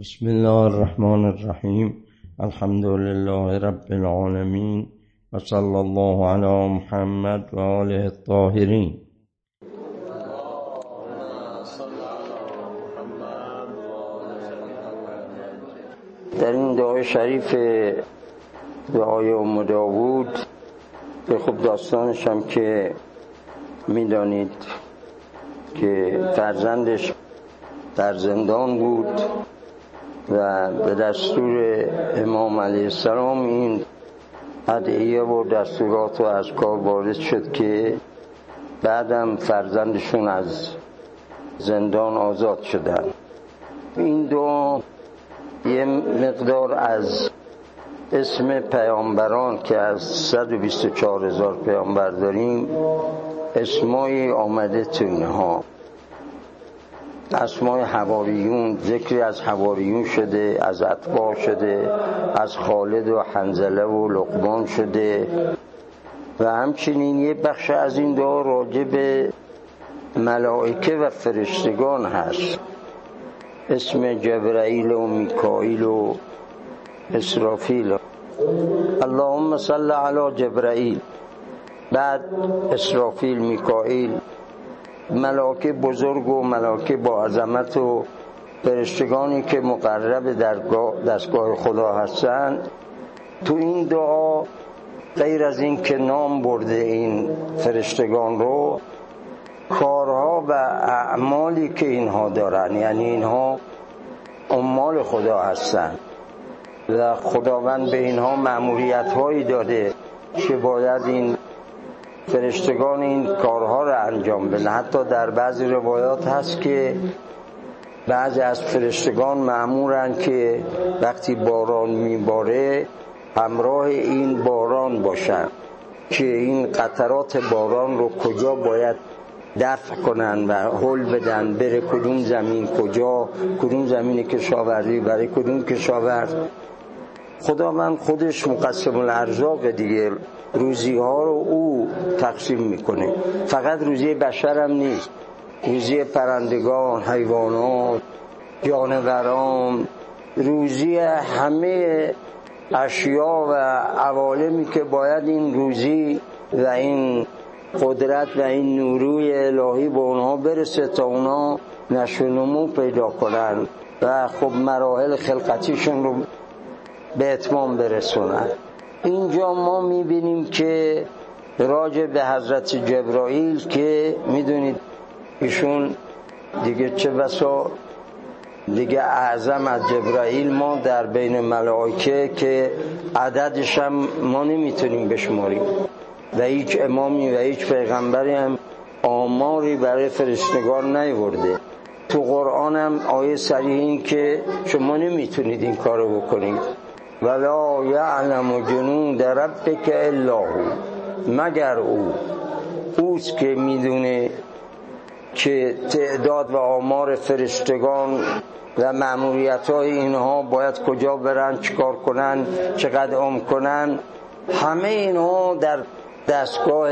بسم الله الرحمن الرحیم الحمد لله رب العالمین و صلی الله علی محمد و آله الطاهرین در این دعای شریف دعای ام داوود به خوب داستانش هم که می‌دانید که فرزندش در زندان بود. و به دستور امام علیه السلام این ادعیه و دستورات و از کار وارد شد که بعدم فرزندشون از زندان آزاد شدن. این دعا یه مقدار از اسم پیامبران که از 124 هزار پیامبر داریم اسمایی آمده تو اینها. اسمای حواریون ذکری از حواریون شده از اتباع شده از خالد و حنزله و لقمان شده. و همچنین یه بخش از این دعا راجع به ملائکه و فرشتگان هست. اسم جبرائیل و میکائیل و اسرافیل. اللهم صل علی جبرائیل بعد اسرافیل میکائیل. ملاکه بزرگ و ملاکه با عظمت و فرشتگانی که مقرب در دستگاه خدا هستند. تو این دعا غیر از این که نام برده این فرشتگان رو کارها و اعمالی که اینها دارن یعنی اینها عمال خدا هستند. و خداوند به اینها معمولیت هایی داده که باید این فرشتگان این کارها رو انجام بدن حتی در بعضی روایات هست که بعضی از فرشتگان معمورن که وقتی باران میباره همراه این باران باشن که این قطرات باران رو کجا باید دفع کنن و حل بدن بره کدوم زمین کجا کدوم زمین کشاورزی برای کدوم کشاورز. خداوند خودش مقسم الارزاق دیگه. روزی ها رو او تقسیم می‌کنه. فقط روزی بشر هم نیست. روزی پرندگان حیوانات جانوران. روزی همه اشیا و عوالمی که باید این روزی و این قدرت و این نوروی الهی به اونها برسه تا اونا نشونمو پیدا کنن و خب مراحل خلقتیشون رو به اتمام برسونن. اینجا ما می‌بینیم که راجع به حضرت جبرائیل که می‌دونید ایشون دیگه چه بسا دیگه اعظم از جبرائیل ما در بین ملائکه که عددش هم ما نمی‌تونیم بشماریم. و هیچ امامی و هیچ پیغمبری هم آماری برای فرشتگان نیورده. تو قرآن هم آیه صریح این که شما نمی‌تونید این کارو بکنید. ولا یعلم جنود ربک الا هو. مگر او اوست که می‌دونه که تعداد و آمار فرشتگان و معمولیت های اینها باید کجا برن چیکار کنن چقدر عم کنن. همه اینها در دستگاه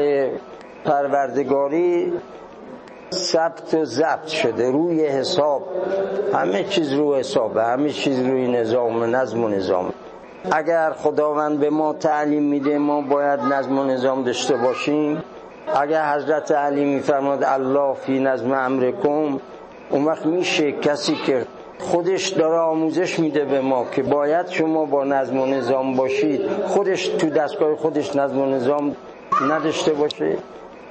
پروردگاری ثبت و ضبط شده روی حساب. همه چیز روی حسابه همه چیز روی نظام نظم و نظام. اگر خداوند به ما تعلیم میده ما باید نظم و نظام داشته باشیم. اگر حضرت علی میفرماد الله فی نظم امرکم اون وقت میشه کسی که خودش داره آموزش میده به ما که باید شما با نظم و نظام باشید. خودش تو دستگاه خودش نظم و نظام نداشته باشه.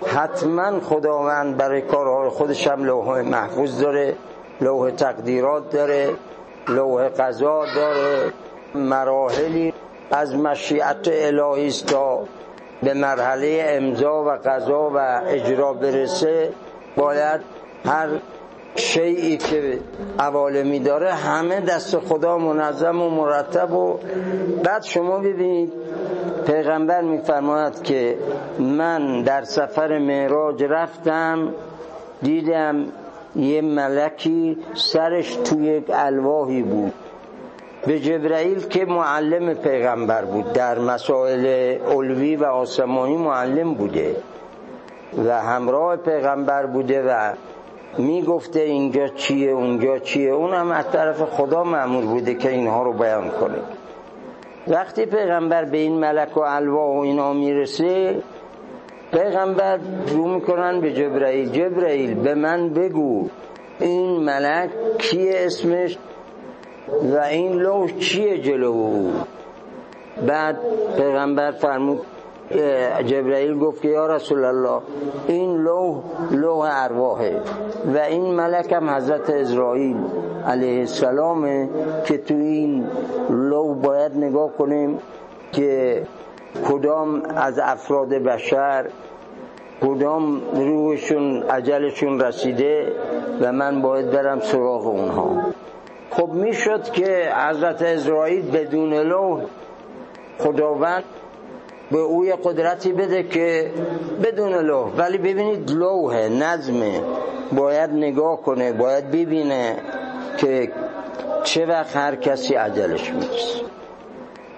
حتما خداوند برای کارهای خودش هم لوح محفوظ داره لوح تقدیرات داره لوح قضا داره. مراحلی از مشیعت الهی است تا به مرحله امضا و قضا و اجرا برسه باید هر شیعی که عوالمی داره همه دست خدا منظم و مرتب و بعد شما ببینید پیغمبر میفرماید که من در سفر معراج رفتم دیدم یه ملکی سرش توی یک الواحی بود. به جبرائیل که معلم پیغمبر بود در مسائل علوی و آسمانی معلم بوده و همراه پیغمبر بوده و می‌گفته اینجا چیه اونجا چیه؟ اونم از طرف خدا معمول بوده که اینها رو بیان کنه. وقتی پیغمبر به این ملک و الوا و اینا می‌رسه پیغمبر رو می‌کنن به جبرائیل جبرائیل به من بگو این ملک کیه اسمش؟ و این لوح چیه جلو؟ او بعد پیغمبر فرمود جبرائیل گفت که یا رسول الله این لوح لوح ارواحه و این ملک هم حضرت اسرائیل علیه السلامه که تو این لوح باید نگاه کنیم که کدام از افراد بشر کدام روحشون عجلشون رسیده و من باید برم سراغ اونها. خب می‌شد که حضرت اسرائیل بدون لوح خداوند به اوی قدرتی بده که بدون لوح ولی ببینید لوحه نظمه باید نگاه کنه باید ببینه که چه وقت هر کسی عجلش می‌رسه.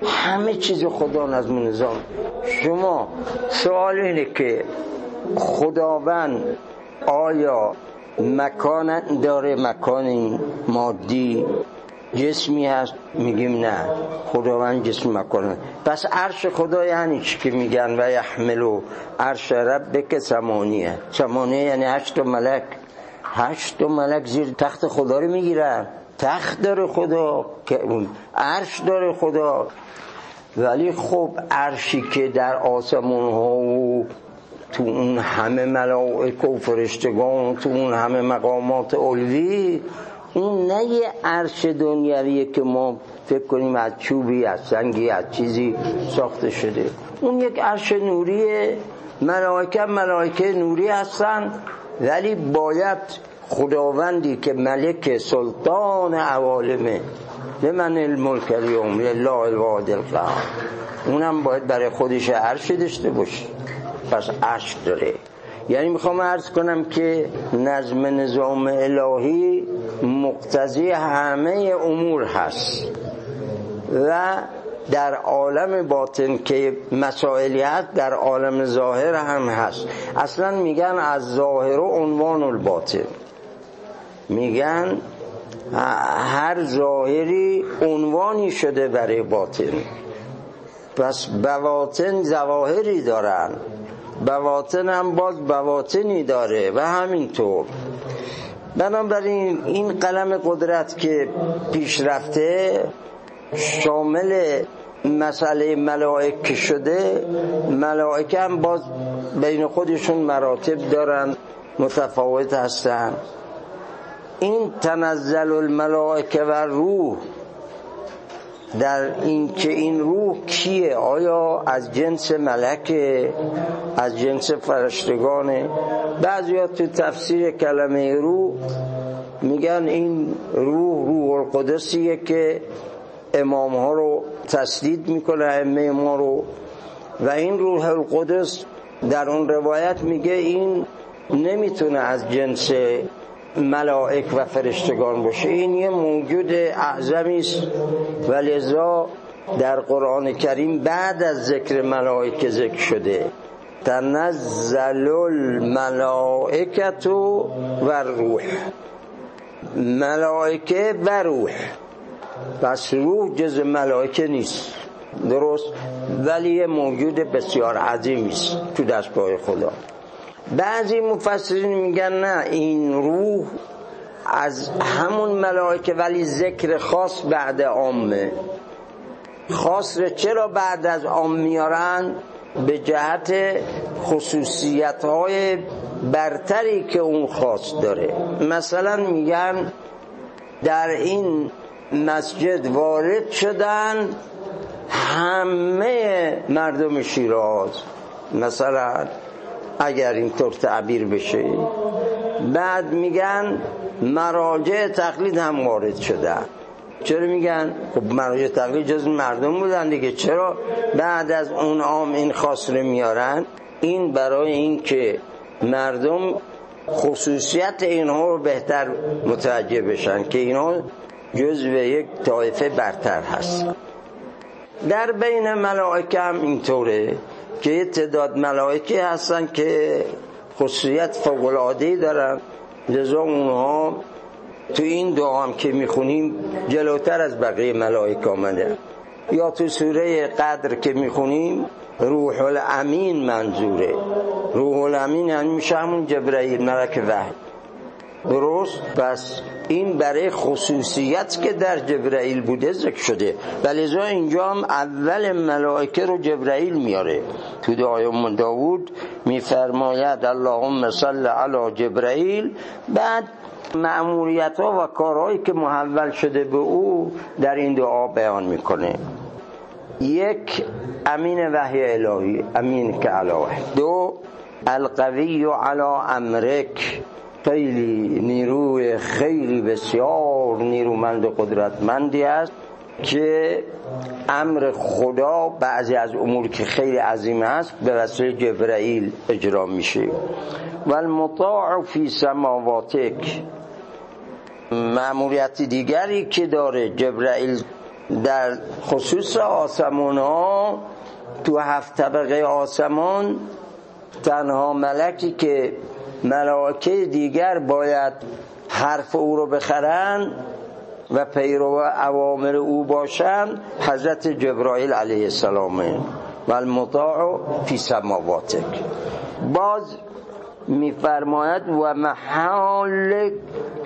همه چیز خدا نظم نظام. شما سوال اینه که خداوند آیا مکان داره مکان مادی. جسمی هست میگیم نه. خداوند جسم مکان پس عرش خدا یعنی چی که میگن؟ و یحملو عرش ربک سمانیه. سمانیه یعنی هشت ملک. هشت ملک زیر تخت خدا رو می‌گیرن تخت داره خدا که عرش داره خدا. ولی خب عرشی که در آسمون ها و تو اون همه ملائک و فرشتگان تو اون همه مقامات علوی اون نه یه عرش دنیویه که ما فکر کنیم از چوبی از سنگی از چیزی ساخته شده. اون یک عرش نوریه. ملائکه ملائکه نوری هستن ولی باید خداوندی که ملک سلطان عوالمه من الملک اليوم لله الواحد القهار. اونم باید برای خودش عرش داشته باشه. پس عرش داره. یعنی می‌خوام عرض کنم که نظم نظام الهی مقتضی همه امور هست و در عالم باطن که مسائلی هست در عالم ظاهر هم هست. اصلا میگن از ظاهر و عنوان الباطن. میگن هر ظاهری عنوانی شده برای باطن. پس بواطن زواهری دارن. بواطن هم باز بواطنی داره و همینطور. بنابراین این قلم قدرت که پیش رفته شامل مسئله ملائک شده ملائکه هم باز بین خودشون مراتب دارن متفاوت هستن. این تنزل الملائکه و روح در این که این روح کیه؟ آیا از جنس ملک از جنس فرشتگانه؟ بعضی ها تو تفسیر کلمه روح میگن این روح روح القدسیه که امام ها رو تسدید می‌کنه ائمه ما رو. و این روح القدس در اون روایت میگه این نمی‌تونه از جنس ملائک و فرشتگان باشه. این یه موجود اعظمی است. و لذا در قرآن کریم بعد از ذکر ملائکه ذکر شده. تنزل الملائکت و روح. ملائکه و روح. پس روح جز ملائکه نیست. درست؟ ولی موجود بسیار عظیمی است تو دستگاه خدا. بعضی مفسرین میگن نه این روح از همون ملائکه ولی ذکر خاص بعد عامه. خاص چرا بعد از عام میارن؟ به جهت خصوصیت های برتری که اون خاص داره. مثلا میگن در این مسجد وارد شدن همه مردم شیراز. مثلا اگر اینطور تعبیر بشه. بعد میگن مراجع تقلید هم وارد شده. چرا میگن؟ خب مراجع تقلید جز مردم بودن دیگه. چرا؟ بعد از اون عام این خاص رو میارن. این برای این که مردم خصوصیت اینها رو بهتر متوجه بشن که اینها جزو یک طایفه برتر هست. در بین ملائکه هم اینطوره. که یه تعداد ملائکه هستن که خصوصیت فوقلادهی دارن. لذا اونها تو این دعا هم که می‌خونیم جلوتر از بقیه ملائک آمده. یا تو سوره قدر که می‌خونیم روح الامین منظوره. روح الامین یعنی میشه همون جبرئیل ملک وحی. درست پس این برای خصوصیت که در جبرائیل بوده ذکر شده. ولیزا اینجا هم اول ملائکه رو جبرائیل میاره. تو دعای داوود میفرماید اللهم صل علی جبرائیل بعد معمولیت ها و کارهایی که محول شده به او در این دعا بیان می‌کنه. یک امین وحی الهی. امین که علی دو القوی علی امرک. خیلی نیروی خیلی بسیار نیرومند و قدرتمندی است که امر خدا بعضی از امور که خیلی عظیم است به وسیله جبرائیل اجرا میشه. و المطاع فی سماواتک. معمولیت دیگری که داره جبرائیل در خصوص آسمان ها تو هفت طبقه آسمان تنها ملکی که ملائکه دیگر باید حرف او رو بخرن و پیرو اوامر او باشند حضرت جبرائیل علیه السلام. و المطاع فی سماواتک. باز میفرماید و محل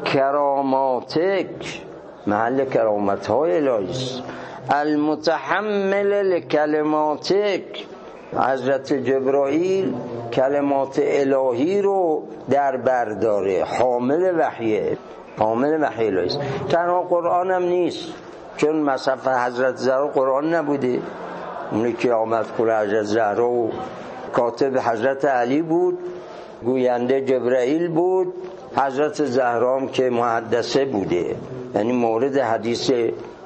کراماتک. محل کرامت های الهی المتحمل لکلماتک. حضرت جبرائیل کلمات الهی رو در برداره حامل وحیه حامل وحی الهی تنها قرآن هم نیست. چون مصف حضرت زهرا قرآن نبوده. اونی که آمد کل حضرت زهرا و کاتب حضرت علی بود گوینده جبرائیل بود حضرت زهرام که محدثه بوده. یعنی مورد حدیث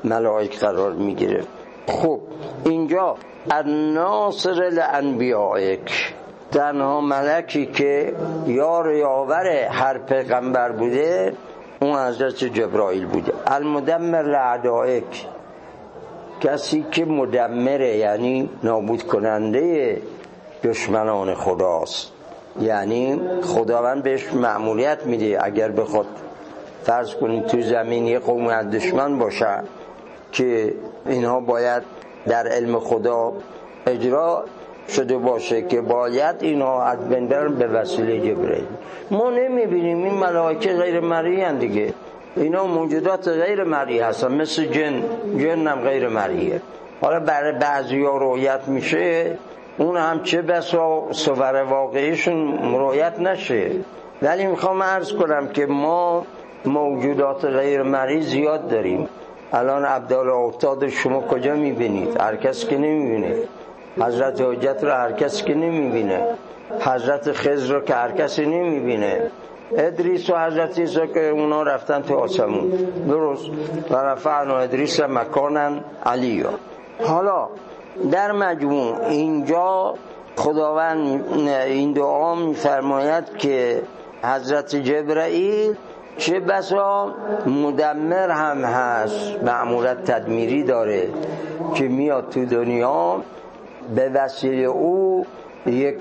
ملائک قرار می‌گیره خب اینجا الناصر لانبیائک تنها ملکی که یار یاور هر پیغمبر بوده اون حضرت جبرائیل بوده. المدمر لعدائک کسی که مدمره یعنی نابود کننده دشمنان خداست. یعنی خداوند بهش معمولیت میده اگر بخواد فرض کنید تو زمین یه قوم دشمن باشه. که اینها باید در علم خدا اجرا شده باشه که باید اینا از بندر به وسیله جبرئیل. ما نمی‌بینیم این ملائکه غیر مرئی دیگه. اینا موجودات غیر مرئی هستن مثل جن. جن هم غیر مرئیه حالا برای بعضی ها رویت میشه اون هم چه بسا سفر واقعیشون رویت نشه. ولی می‌خوام عرض کنم که ما موجودات غیر مرئی زیاد داریم. الان عبدالله افتاد شما کجا می‌بینید؟ هر کس که نمی‌بینه. حضرت حجت رو هر کس که نمی‌بینه. حضرت خضر رو که هر کسی نمی‌بینه. ادریس و حضرت ایسا که اونا رفتن تو آسمون. درست. و رفعن و ادریس مکانن علی حالا در مجموع اینجا خداوند این دعا میفرماید که حضرت جبرائیل چه بسا؟ مدمر هم هست معمولت تدمیری داره که میاد تو دنیا به وسیله او یک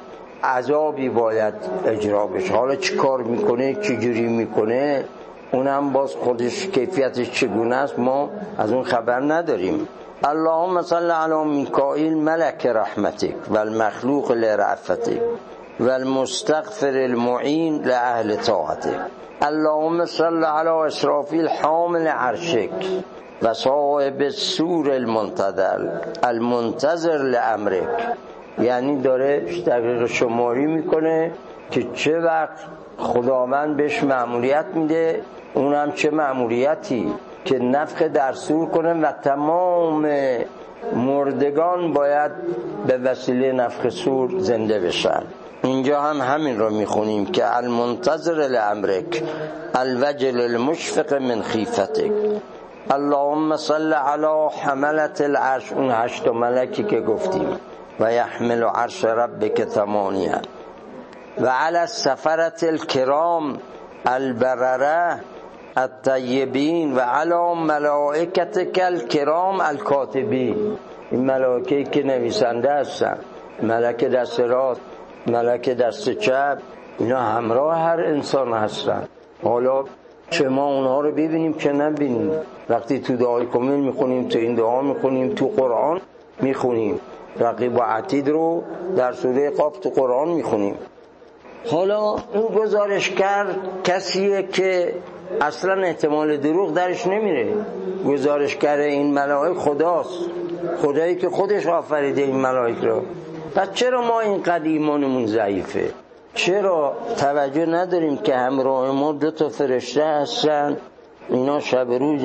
عذابی باید اجرا بشه. حالا چی کار می‌کنه؟ چی جوری می‌کنه؟ اونم باز خودش کیفیتش چگونه است؟ ما از اون خبر نداریم. اللهم صل علی میکائیل ملک رحمتک و المخلوق لرعفتک. و المستغفر المعین لأهل طاعتک اللهم صل علی اسرافیل حامل عرشک و صاحب سور المنتدل المنتظر لامرک یعنی داره دقیق شماری می‌کنه که چه وقت خداوند بهش معمولیت میده اونم چه معمولیتی که نفخ در سور کنه و تمام مردگان باید به وسیله نفخ سور زنده بشن. اینجا هم همین رو می‌خونیم که المنتظر لامرک الوجل المشفق من خیفتک. اللهم صل علی حملت العرش اون هشت ملکی که گفتیم. و یحمل عرش ربک ثمانیه. و علی سفرت الكرام البرره الطیبین و علی ملائکت الکرام الکاتبین. این ملائکه که نویسنده هستن. ملک دست راست ملک دست چپ اینا همراه هر انسان هستن. حالا چه ما اونها رو ببینیم چه نبینیم. وقتی تو دعای کمیل می‌خونیم تو این دعا می‌خونیم تو قرآن می‌خونیم. رقیب و عتید رو در سوره قاف تو قرآن می‌خونیم. حالا این گزارشگر کسیه که اصلا احتمال دروغ درش نمیره. گزارشگر این ملائک خداست. خدایی که خودش آفریده این ملائک رو. پس چرا ما اینقدر ایمانمون ضعیفه؟ چرا توجه نداریم که همراه ما دو تا فرشته هستن؟ اینا شب روز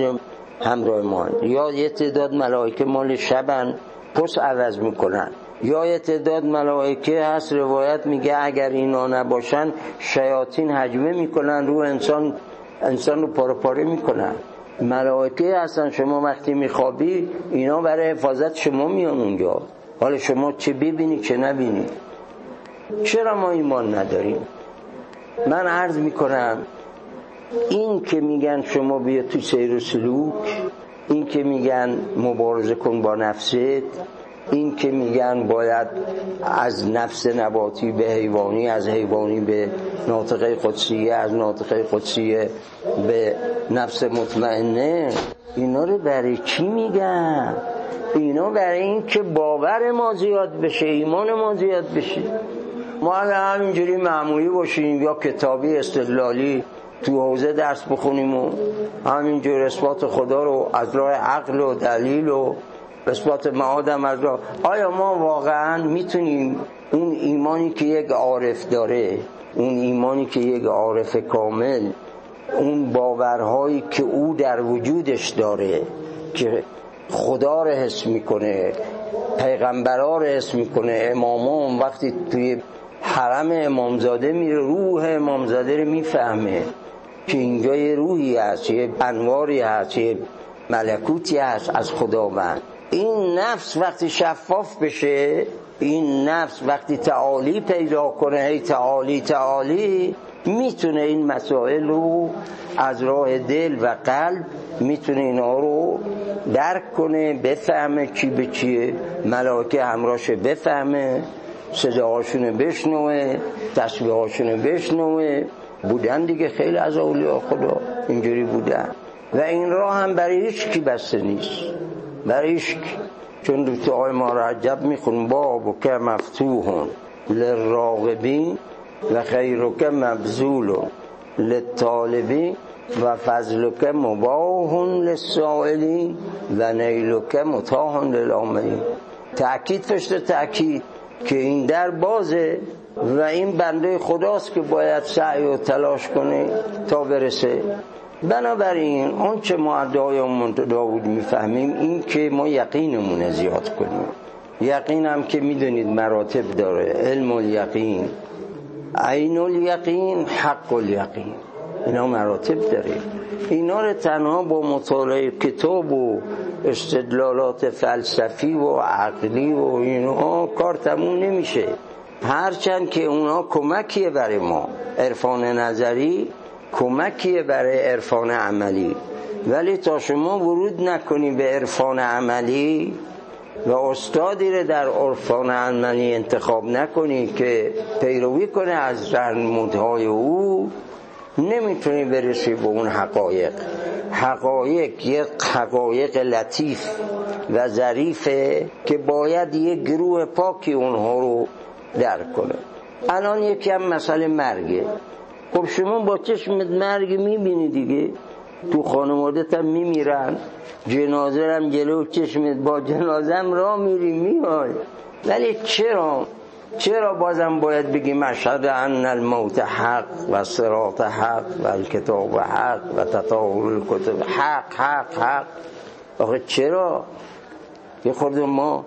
همراه ما یا یه تعداد ملائکه مال شبن پس عوض می‌کنن. یا یه تعداد ملائکه هست روایت میگه اگر اینا نباشن شیاطین حجمه می‌کنن رو انسان انسان رو پاره پاره می‌کنن. ملائکه هستن شما وقتی میخوابی اینا برای حفاظت شما میان اونجا. حالا شما چه ببینی چه نبینی؟ چرا ما ایمان نداریم؟ من عرض می‌کنم این که میگن شما بیا تو سیر و سلوک این که میگن مبارزه کن با نفست این که میگن باید از نفس نباتی به حیوانی از حیوانی به ناطقه قدسیه از ناطقه قدسیه به نفس مطمئنه اینا رو برای چی میگن؟ اینا برای این که باور ما زیاد بشه ایمان ما زیاد بشه. ما همینجوری معمولی باشیم یا کتابی استدلالی تو حوزه درس بخونیم و همینجور اثبات خدا رو از راه عقل و دلیل و اثبات معادم از راه آیا ما واقعا می‌تونیم اون ایمانی که یک عارف داره اون ایمانی که یک عارف کامل اون باورهایی که او در وجودش داره که خدا رو حس می‌کنه پیغمبرا رو حس می‌کنه امامان وقتی توی حرم امامزاده میره روح امامزاده رو می‌فهمه. که اینجا یه روحی هست یه انواری هست یه ملکوتی هست از خداوند. این نفس وقتی شفاف بشه این نفس وقتی تعالی پیدا کنه هی تعالی تعالی می‌تونه این مسائل رو از راه دل و قلب می‌تونه اینا رو درک کنه بفهمه چی به چیه ملاکه همراهش بفهمه صداهاشونو بشنوه تصویهاشونو بشنوه. بودن دیگه خیلی از اولیاء خدا اینجوری بودن. و این راه هم برای هیچ کی بسته نیست. برای هیچ چون دو آقای ما رجب میخون بابو که مفتوحون لراغبین و خیرک مبزولون لطالبین و فضلک مباهون للسائلین و نیلک متاهون للآمین تأکید پشت تأکید که این در بازه و این بنده خداست که باید سعی و تلاش کنه تا برسه. بنابراین اون چه ما ادعای داود می‌فهمیم این که ما یقینمون زیاد کنیم. یقین هم که می‌دونید مراتب داره. علم الیقین عین الیقین حق الیقین. اینا مراتب داره. اینا رو تنها با مطالعه کتاب و استدلالات فلسفی و عقلی و اینا کار تموم نمیشه. هرچند که اونا کمکیه برای ما. عرفان نظری کمکیه برای عرفان عملی. ولی تا شما ورود نکنی به عرفان عملی و استادی رو در عرفان عملی انتخاب نکنی که پیروی کنه از رنمودهای او نمی‌تونی برسی به اون حقایق. حقایق یک حقایق لطیف و ظریفه که باید یک گروه پاکی اونها رو درک کنه. الان یکی هم مسئله مرگه. خب شما با چشمت مرگ می‌بینی دیگه. تو خانوادت هم میمیرن. جنازه هم جلو چشمت با جنازه هم را میری میای. ولی چرا؟ چرا بازم باید بگیم مشهد ان الموت حق و صراط حق و الکتاب حق و تطاول الکتب حق حق حق؟ آخه چرا؟ یه خورده ما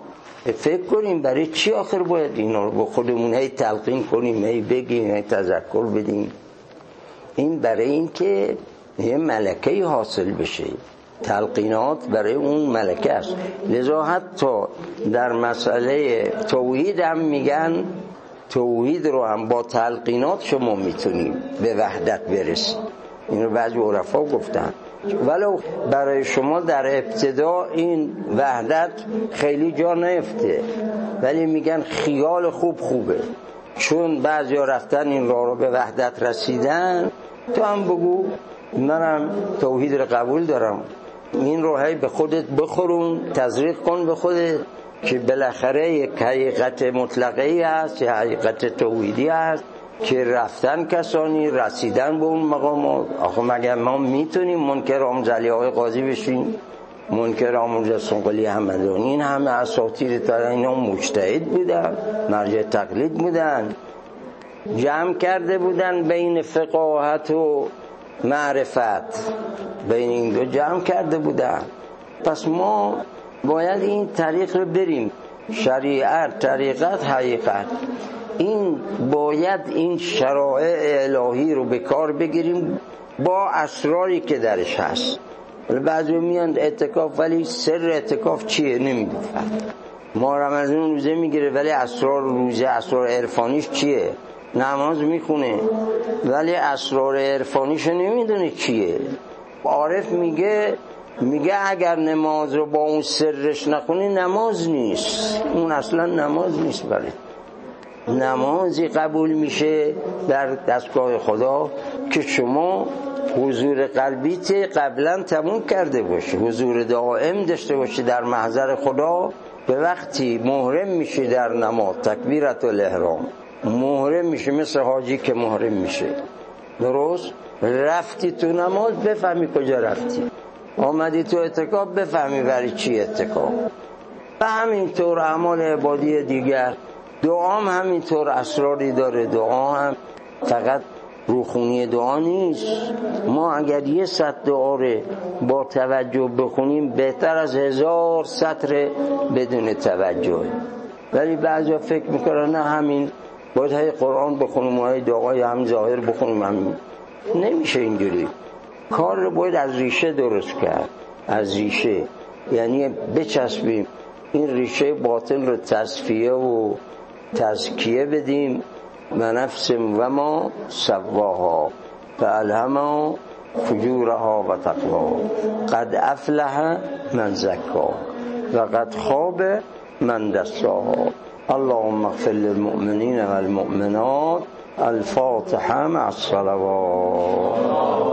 فکر کنیم برای چی آخر باید اینا رو با خودمون هی تلقین کنیم هی بگیم هی تذکر بدیم؟ این برای این که یه ملکه حاصل بشه. تلقینات برای اون ملکه است. لذا حتی در مسئله توحید هم میگن توحید رو هم با تلقینات شما می‌تونیم به وحدت برسیم. این رو بعضی عرفا گفتن. ولو برای شما در ابتدا این وحدت خیلی جا نفته ولی میگن خیال خوب خوبه. چون بعضی رفتن این راه رو به وحدت رسیدن تو هم بگو منم توحید رو قبول دارم. این رو هی به خودت بخورون تزریق کن به خودت که بالاخره یک حقیقت مطلقه ای هست یه حقیقت توحیدی هست که رفتن کسانی رسیدن به اون مقامات آخه مگر ما می‌تونیم منکر آمزلی های قاضی بشیم؟ منکر آموز سنقلی همدانی این همه اساطیر تا اینا مجتهد بودن مرجع تقلید بودن جمع کرده بودن بین فقاهت و معرفت بین این دو جمع کرده بودن. پس ما باید این طریق رو بریم. شریعت طریقت حقیقت. این باید این شرایع الهی رو به کار بگیریم با اسراری که درش هست. بعضی میان اعتکاف ولی سر اعتکاف چیه؟ نمی‌دونن ما رمضان روزه می‌گیره ولی اسرار روزه اسرار عرفانیش چیه؟ نماز می‌خونه. ولی اسرار عرفانیشو نمی‌دونه چیه عارف میگه میگه اگر نماز رو با اون سرش نخونی نماز نیست. اون اصلا نماز نیست برای نمازی قبول میشه در دستگاه خدا که شما حضور قلبیت قبلا تموم کرده باشی. حضور دائم داشته باشی در محضر خدا. به وقتی محرم میشه در نماز. تکبیرت الاحرام. محرم میشه مثل حاجی که محرم میشه. درست؟ رفتی تو نماز بفهمی کجا رفتی. آمدی تو اتکاب بفهمی برای چی اتکاب. و همینطور اعمال عبادی دیگر. دعام همینطور اسراری داره. دعا هم فقط روخونی دعا نیست. ما اگر یه سطر دعا با توجه بخونیم بهتر از هزار سطر بدون توجه. ولی بعضی فکر می‌کنن نه همین باید های قرآن بخونیم و های دعای هم ظاهر بخونیم همین نمیشه اینجوری. کار رو باید از ریشه درست کرد. از ریشه. یعنی بچسبیم. این ریشه باطل رو تصفیه و تزکیه بدیم. و نفس و ما سواها. فالهما فجورها و تقوا قد افلح من زکا و قد خواب من دستاها اللهم اغفر للمؤمنين والمؤمنات الفاتحة مع الصلوات.